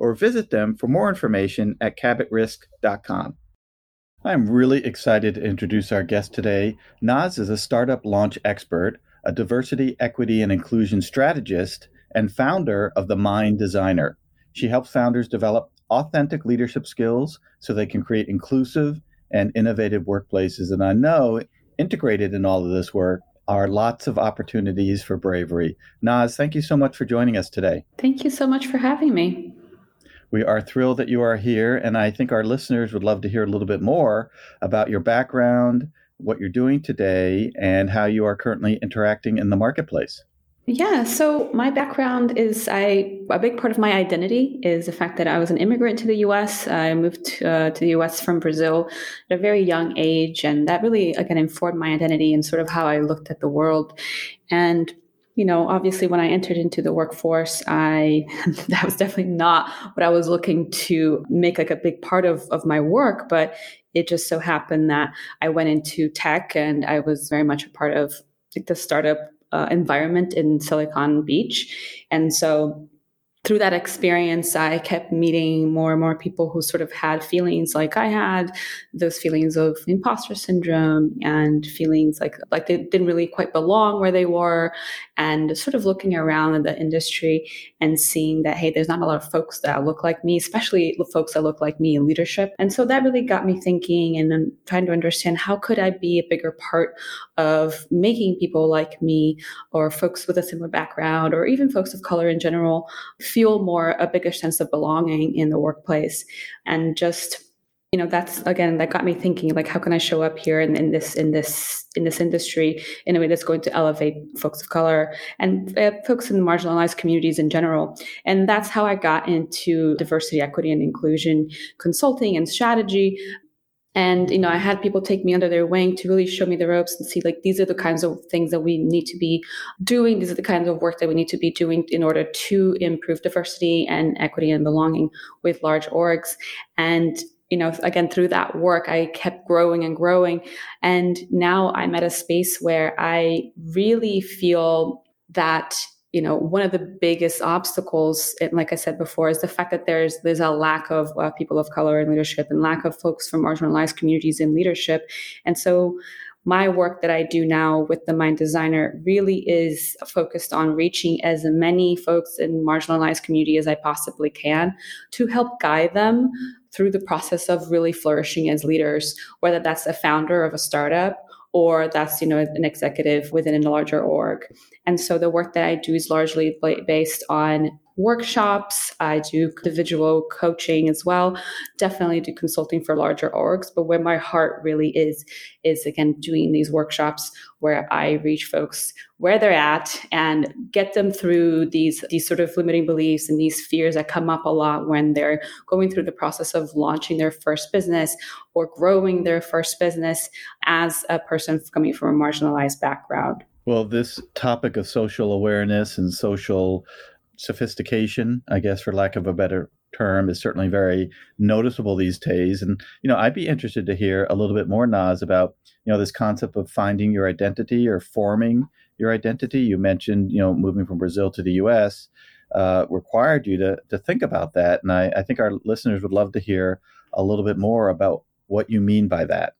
or visit them for more information at cabotrisk.com. I'm really excited to introduce our guest today. Naz is a startup launch expert, a diversity, equity, and inclusion strategist, and founder of The Mind Designer. She helps founders develop authentic leadership skills so they can create inclusive and innovative workplaces. And I know integrated in all of this work are lots of opportunities for bravery. Naz, thank you so much for joining us today. Thank you so much for having me. We are thrilled that you are here, and I think our listeners would love to hear a little bit more about your background, what you're doing today, and how you are currently interacting in the marketplace. Yeah, so my background is I a big part of my identity is the fact that I was an immigrant to the U.S. I moved uh, to the U.S. from Brazil at a very young age, and that really again informed my identity and sort of how I looked at the world. And you know, obviously when I entered into the workforce, I that was definitely not what I was looking to make like a big part of of my work, but it just so happened that I went into tech and I was very much a part of like the startup uh, environment in Silicon Beach. And so through that experience, I kept meeting more and more people who sort of had feelings like I had, those feelings of imposter syndrome and feelings like like they didn't really quite belong where they were, and sort of looking around in the industry and seeing that hey, there's not a lot of folks that look like me, especially folks that look like me in leadership. And so that really got me thinking and um, trying to understand how could I be a bigger part of making people like me or folks with a similar background or even folks of color in general feel more a bigger sense of belonging in the workplace. And just you know that's again that got me thinking like how can i show up here in, in this in this in this industry in a way that's going to elevate folks of color and uh, folks in marginalized communities in general? And that's how i got into diversity equity and inclusion consulting and strategy and you know i had people take me under their wing to really show me the ropes and see like these are the kinds of things that we need to be doing. These are the kinds of work that we need to be doing in order to improve diversity and equity and belonging with large orgs. And you know again through that work i kept growing and growing. And now i'm at a space where i really feel that you know one of the biggest obstacles and like i said before is the fact that there's there's a lack of uh, people of color in leadership and lack of folks from marginalized communities in leadership. And so my work that i do now with the mind designer really is focused on reaching as many folks in marginalized community as i possibly can to help guide them through the process of really flourishing as leaders whether that's a founder of a startup or that's you know an executive within a larger org. And so the work that i do is largely based on workshops. I do individual coaching as well. Definitely do consulting for larger orgs but where my heart really is is again doing these workshops where i reach folks where they're at and get them through these these sort of limiting beliefs and these fears that come up a lot when they're going through the process of launching their first business or growing their first business as a person coming from a marginalized background. Well, this topic of social awareness and social sophistication, I guess, for lack of a better term is certainly very noticeable these days. And you know, I'd be interested to hear a little bit more, Naz, about you know this concept of finding your identity or forming your identity. You mentioned you know moving from Brazil to the U.S. Uh, required you to to think about that, and I, I think our listeners would love to hear a little bit more about what you mean by that.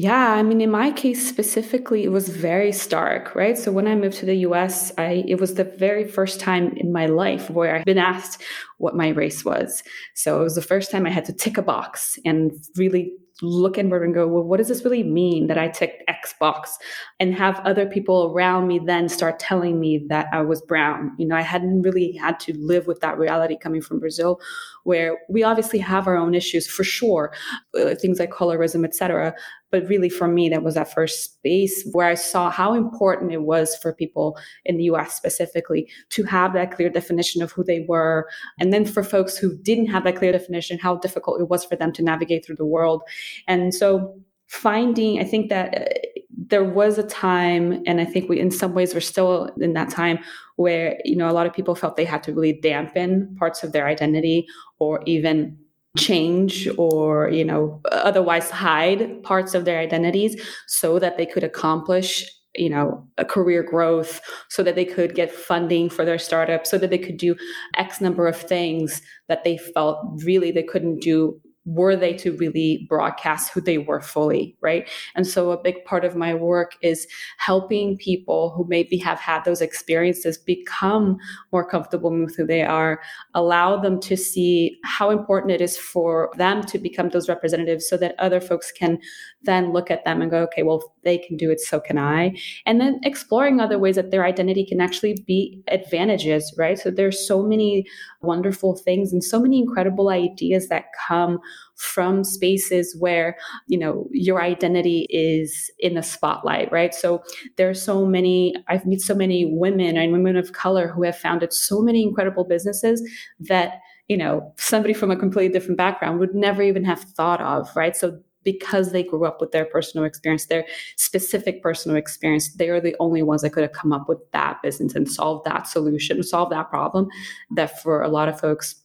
Yeah, I mean, in my case specifically, it was very stark, right? So when I moved to the US, I it was the very first time in my life where I've been asked what my race was. So it was the first time I had to tick a box and really look inward and go, well, what does this really mean that I tick X box? And have other people around me then start telling me that I was brown. You know, I hadn't really had to live with that reality coming from Brazil, where we obviously have our own issues for sure, uh, things like colorism, etc. But really, for me, that was that first space where I saw how important it was for people in the US specifically to have that clear definition of who they were. And then for folks who didn't have that clear definition, how difficult it was for them to navigate through the world. And so, finding, I think that uh, there was a time, and I think we, in some ways, we're still in that time where, you know, a lot of people felt they had to really dampen parts of their identity or even change or you know otherwise hide parts of their identities so that they could accomplish you know a career growth so that they could get funding for their startup so that they could do x number of things that they felt really they couldn't do were they to really broadcast who they were fully, right? And so a big part of my work is helping people who maybe have had those experiences become more comfortable with who they are, allow them to see how important it is for them to become those representatives so that other folks can then look at them and go, okay, well, they can do it, so can I. And then exploring other ways that their identity can actually be advantages, right? So there's so many wonderful things and so many incredible ideas that come from spaces where you know your identity is in the spotlight right? So there's so many i've met so many women and women of color who have founded so many incredible businesses that you know somebody from a completely different background would never even have thought of right? So because they grew up with their personal experience, their specific personal experience, they are the only ones that could have come up with that business and solved that solution, solve that problem that for a lot of folks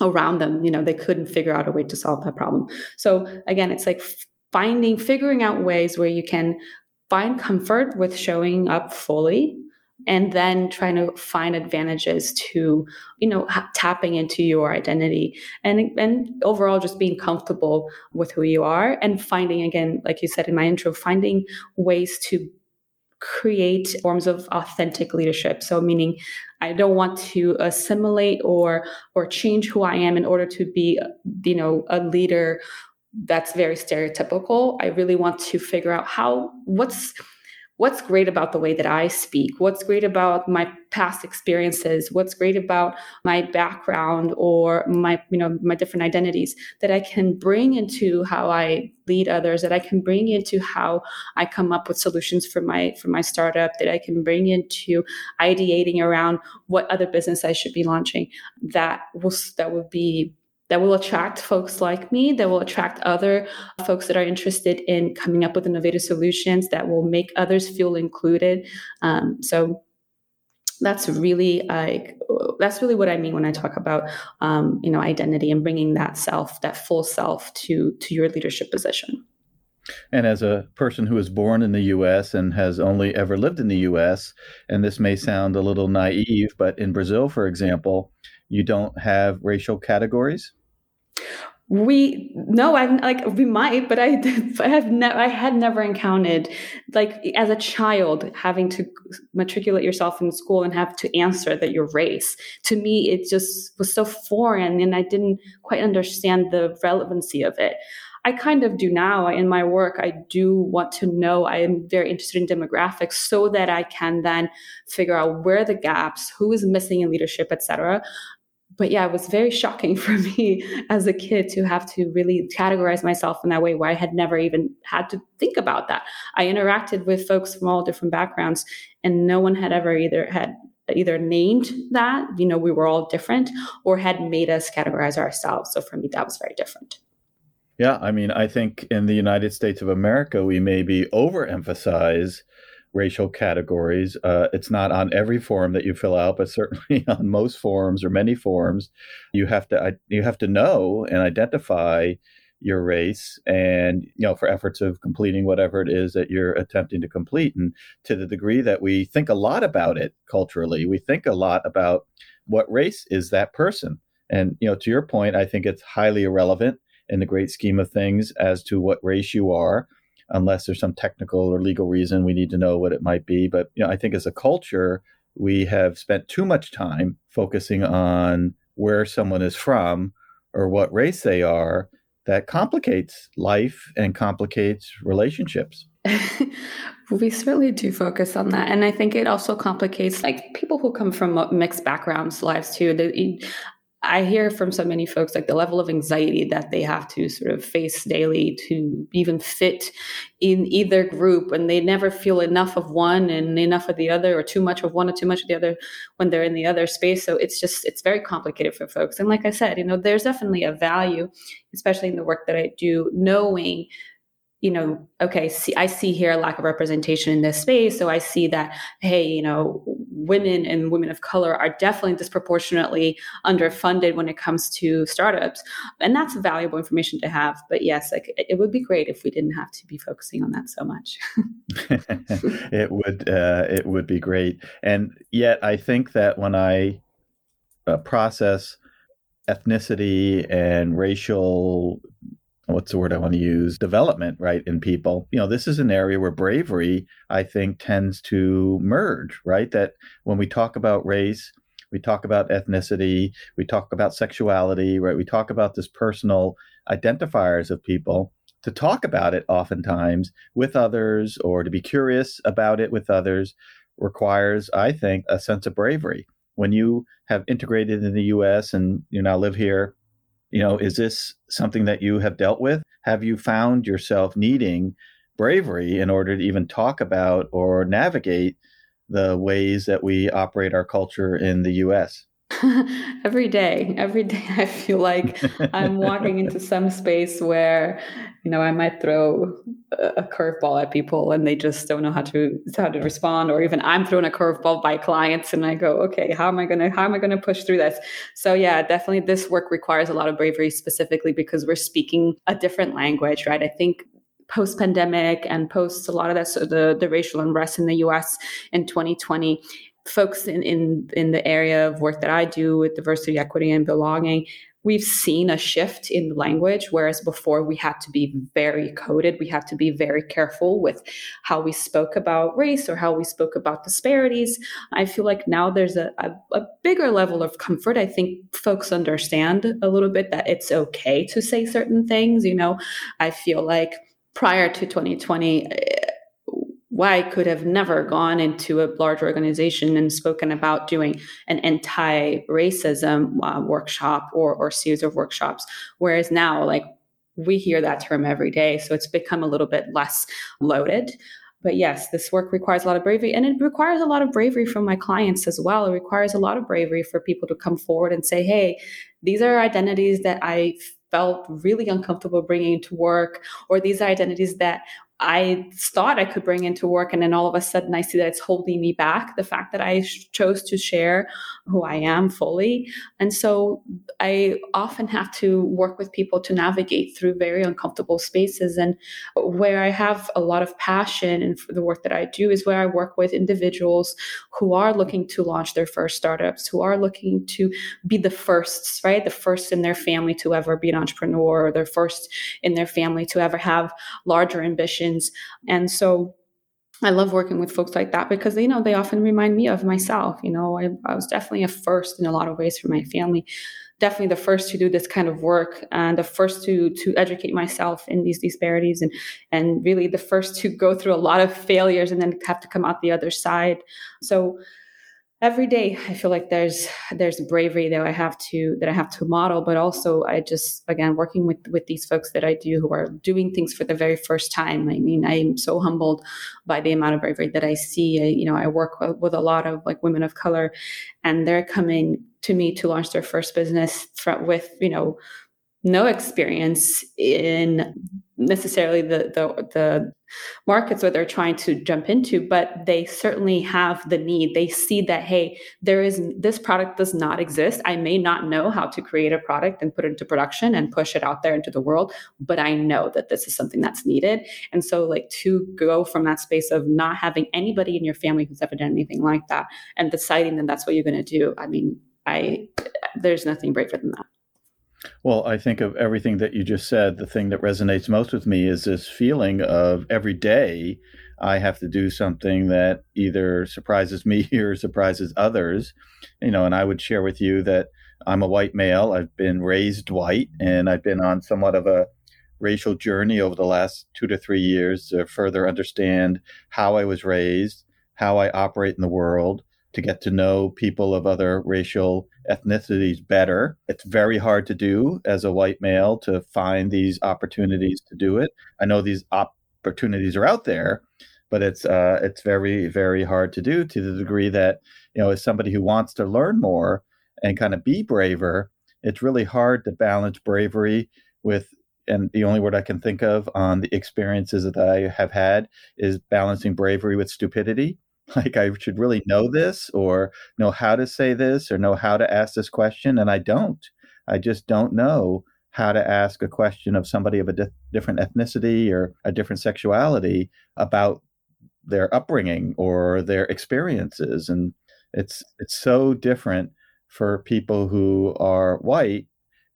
around them, you know, they couldn't figure out a way to solve that problem. So again, it's like finding, figuring out ways where you can find comfort with showing up fully and then trying to find advantages to you know ha- tapping into your identity and and overall just being comfortable with who you are and finding again like you said in my intro finding ways to create forms of authentic leadership. So meaning i don't want to assimilate or or change who i am in order to be you know a leader that's very stereotypical. I really want to figure out how what's what's great about the way that I speak, what's great about my past experiences, what's great about my background or my, you know, my different identities that I can bring into how I lead others, that I can bring into how I come up with solutions for my for my startup, that I can bring into ideating around what other business I should be launching. That will that would be that will attract folks like me, that will attract other folks that are interested in coming up with innovative solutions that will make others feel included. Um, so that's really like that's really what I mean when I talk about um, you know identity and bringing that self, that full self, to to your leadership position. And as a person who was born in the US and has only ever lived in the US, and this may sound a little naive, but in Brazil, for example, you don't have racial categories we no i'm like we might but i i have never i had never encountered like as a child having to matriculate yourself in school and have to answer that your race. To me it just was so foreign and i didn't quite understand the relevancy of it. I kind of do now. In my work i do want to know. I am very interested in demographics so that i can then figure out where the gaps who is missing in leadership etc but yeah, it was very shocking for me as a kid to have to really categorize myself in that way where I had never even had to think about that. I interacted with folks from all different backgrounds and no one had ever either had either named that, you know, we were all different or had made us categorize ourselves. So for me, that was very different. Yeah, I mean, I think in the United States of America, we maybe overemphasize racial categories. Uh, it's not on every form that you fill out, but certainly on most forms or many forms, you have to you have to know and identify your race and you know for efforts of completing whatever it is that you're attempting to complete. And to the degree that we think a lot about it culturally we think a lot about what race is that person. And you know to your point i think it's highly irrelevant in the great scheme of things as to what race you are unless there's some technical or legal reason we need to know what it might be but you know i think as a culture we have spent too much time focusing on where someone is from or what race they are that complicates life and complicates relationships. we certainly do focus on that. And I think it also complicates like people who come from mixed backgrounds lives too. I hear from so many folks like the level of anxiety that they have to sort of face daily to even fit in either group and they never feel enough of one and enough of the other or too much of one or too much of the other when they're in the other space. So it's just it's very complicated for folks. And like i said you know there's definitely a value especially in the work that i do knowing you know, okay, see, I see here a lack of representation in this space. So I see that, hey, you know, women and women of color are definitely disproportionately underfunded when it comes to startups. And that's valuable information to have. But yes, like it would be great if we didn't have to be focusing on that so much. it would, uh, it would be great. And yet I think that when I uh, process ethnicity and racial what's the word I want to use? Development, right, in people. You know, this is an area where bravery, I think, tends to merge, right? That when we talk about race, we talk about ethnicity, we talk about sexuality, right? We talk about this personal identifiers of people. To talk about it oftentimes with others or to be curious about it with others requires, I think, a sense of bravery. When you have integrated in the US and you now live here you know, is this something that you have dealt with? Have you found yourself needing bravery in order to even talk about or navigate the ways that we operate our culture in the US? every day every day i feel like i'm walking into some space where you know i might throw a curveball at people and they just don't know how to how to respond or even i'm throwing a curveball by clients and i go okay how am i going to how am i going to push through this? So yeah definitely this work requires a lot of bravery specifically because we're speaking a different language right? I think post pandemic and post a lot of that so the the racial unrest in the US in 2020 folks in, in in the area of work that I do with diversity, equity, and belonging, we've seen a shift in language whereas before we had to be very coded. We had to be very careful with how we spoke about race or how we spoke about disparities. I feel like now there's a, a, a, bigger level of comfort. I think folks understand a little bit that it's okay to say certain things you know? I feel like prior to 2020 why could have never gone into a large organization and spoken about doing an anti-racism uh, workshop or, or series of workshops. Whereas now like we hear that term every day so it's become a little bit less loaded. But yes this work requires a lot of bravery and it requires a lot of bravery from my clients as well. It requires a lot of bravery for people to come forward and say hey these are identities that i felt really uncomfortable bringing to work or these identities that I thought I could bring into work. And then all of a sudden I see that it's holding me back. The fact that I chose to share who I am fully. And so I often have to work with people to navigate through very uncomfortable spaces. And where I have a lot of passion and the work that I do is where I work with individuals who are looking to launch their first startups, who are looking to be the firsts, right? The first in their family to ever be an entrepreneur, or their first in their family to ever have larger ambitions and so I love working with folks like that because you know they often remind me of myself. You know, I, I, was definitely a first in a lot of ways for my family. Definitely the first to do this kind of work and the first to to educate myself in these disparities and and really the first to go through a lot of failures and then have to come out the other side. So every day i feel like there's there's bravery that i have to that i have to model but also i just again working with with these folks that i do who are doing things for the very first time. I mean i'm so humbled by the amount of bravery that i see. I, you know i work with, a lot of like women of color and they're coming to me to launch their first business with you know no experience in necessarily the the the markets that they're trying to jump into, but they certainly have the need. They see that hey, there is this product does not exist. I may not know how to create a product and put it into production and push it out there into the world, but I know that this is something that's needed. And so like to go from that space of not having anybody in your family who's ever done anything like that and deciding that that's what you're going to do. I mean, I there's nothing braver than that. Well, I think of everything that you just said, the thing that resonates most with me is this feeling of every day I have to do something that either surprises me or surprises others. You know, and I would share with you that I'm a white male. I've been raised white and I've been on somewhat of a racial journey over the last two to three years to further understand how I was raised, how I operate in the world, to get to know people of other racial ethnicities better. It's very hard to do as a white male to find these opportunities to do it. I know these opportunities are out there, but it's uh, it's very very hard to do to the degree that you know as somebody who wants to learn more and kind of be braver, it's really hard to balance bravery with and the only word I can think of on the experiences that I have had is balancing bravery with stupidity like I should really know this or know how to say this or know how to ask this question. And I don't. I just don't know how to ask a question of somebody of a di- different ethnicity or a different sexuality about their upbringing or their experiences. And it's it's so different for people who are white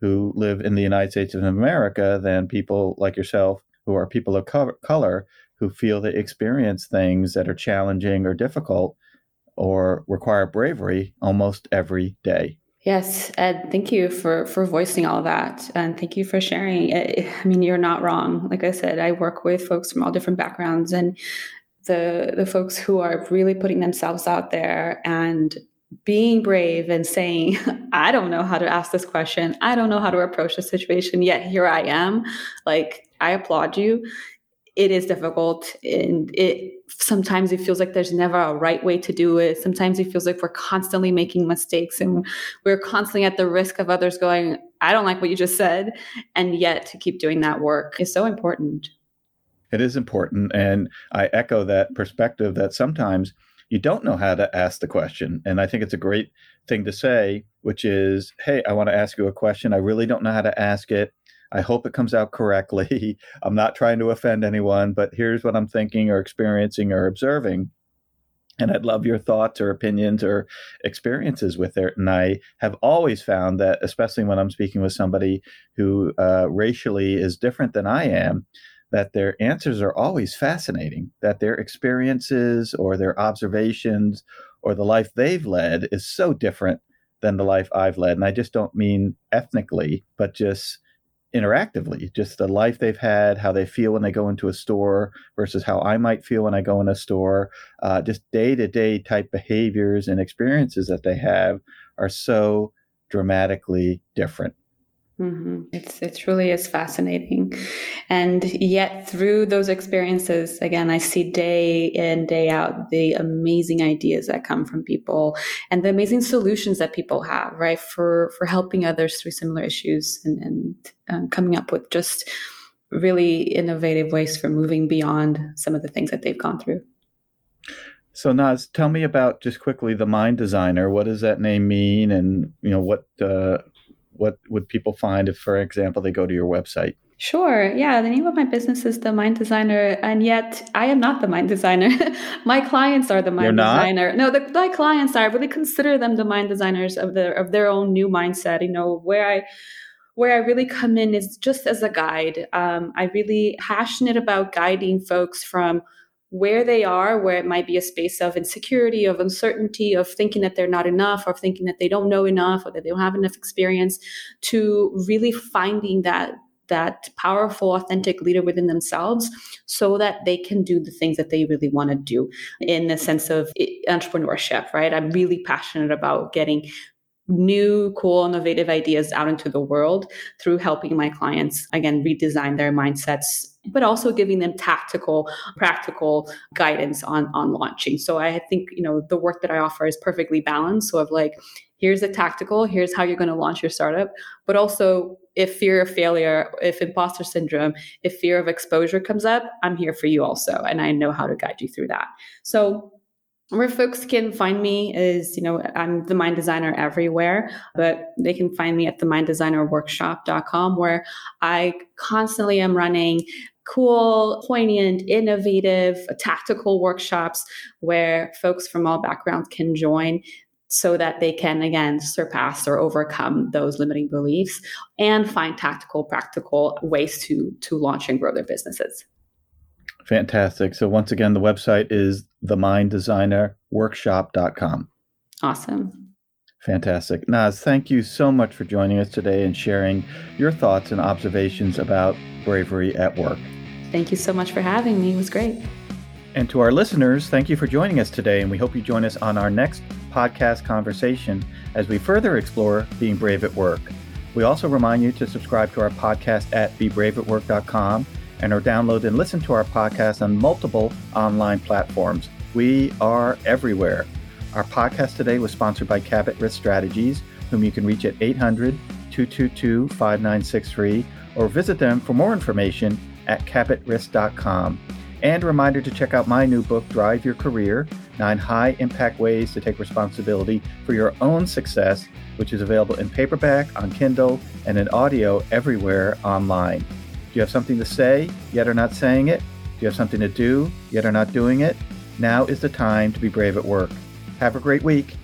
who live in the United States of America than people like yourself who are people of co- color who feel they experience things that are challenging or difficult or require bravery almost every day. Yes, Ed, thank you for for voicing all that, and thank you for sharing. I mean, you're not wrong. Like I said, I work with folks from all different backgrounds, and the the folks who are really putting themselves out there and being brave and saying, I don't know how to ask this question. I don't know how to approach the situation, yet here I am. Like, I applaud you it is difficult and it sometimes it feels like there's never a right way to do it. Sometimes it feels like we're constantly making mistakes and we're constantly at the risk of others going i don't like what you just said and yet to keep doing that work is so important. It is important and i echo that perspective that sometimes you don't know how to ask the question and i think it's a great thing to say which is hey i want to ask you a question. I really don't know how to ask it I hope it comes out correctly. I'm not trying to offend anyone, but here's what I'm thinking or experiencing or observing. And I'd love your thoughts or opinions or experiences with it. And I have always found that, especially when I'm speaking with somebody who uh, racially is different than I am, that their answers are always fascinating, that their experiences or their observations or the life they've led is so different than the life I've led. And I just don't mean ethnically, but just interactively, just the life they've had, how they feel when they go into a store versus how I might feel when I go in a store. Uh, just day to day type behaviors and experiences that they have are so dramatically different. Mm-hmm. It's it truly is fascinating, and yet through those experiences, again, I see day in day out the amazing ideas that come from people and the amazing solutions that people have, right, for for helping others through similar issues and and um, coming up with just really innovative ways for moving beyond some of the things that they've gone through. So Naz, tell me about just quickly the mind designer. What does that name mean, and you know what uh, what would people find if, for example, they go to your website? Sure. Yeah. The name of my business is The Mind Designer. And yet I am not the mind designer. my clients are the mind designer. No, the, my clients are. I really consider them the mind designers of their of their own new mindset. You know, where I where I really come in is just as a guide. Um, I really passionate about guiding folks from where they are, where it might be a space of insecurity, of uncertainty, of thinking that they're not enough, or thinking that they don't know enough, or that they don't have enough experience, to really finding that that powerful, authentic leader within themselves so that they can do the things that they really want to do in the sense of entrepreneurship, right? I'm really passionate about getting new, cool, innovative ideas out into the world through helping my clients, again, redesign their mindsets but also giving them tactical, practical guidance on on launching. So I think you know the work that I offer is perfectly balanced. So of like here's the tactical, here's how you're going to launch your startup, but also if fear of failure, if imposter syndrome, if fear of exposure comes up, I'm here for you also. And I know how to guide you through that. So where folks can find me is, you know, I'm the mind designer everywhere, but they can find me at the minddesignerworkshop.com where I constantly am running cool, poignant, innovative, tactical workshops where folks from all backgrounds can join so that they can again surpass or overcome those limiting beliefs and find tactical practical ways to to launch and grow their businesses fantastic. So once again the website is theminddesignerworkshop.com awesome. Fantastic. Naz thank you so much for joining us today and sharing your thoughts and observations about bravery at work. Thank you so much for having me. It was great. And to our listeners, thank you for joining us today, and we hope you join us on our next podcast conversation as we further explore being brave at work. We also remind you to subscribe to our podcast at bebraveatwork.com and or download and listen to our podcast on multiple online platforms. We are everywhere. Our podcast today was sponsored by Cabot Risk Strategies, whom you can reach at 800 222 5963 or visit them for more information at cabotrisk.com. And a reminder to check out my new book, Drive Your Career Nine High Impact Ways to Take Responsibility for Your Own Success, which is available in paperback, on Kindle, and in audio everywhere online. You have something to say, yet are not saying it? Do you have something to do, yet are not doing it? Now is the time to be brave at work. Have a great week.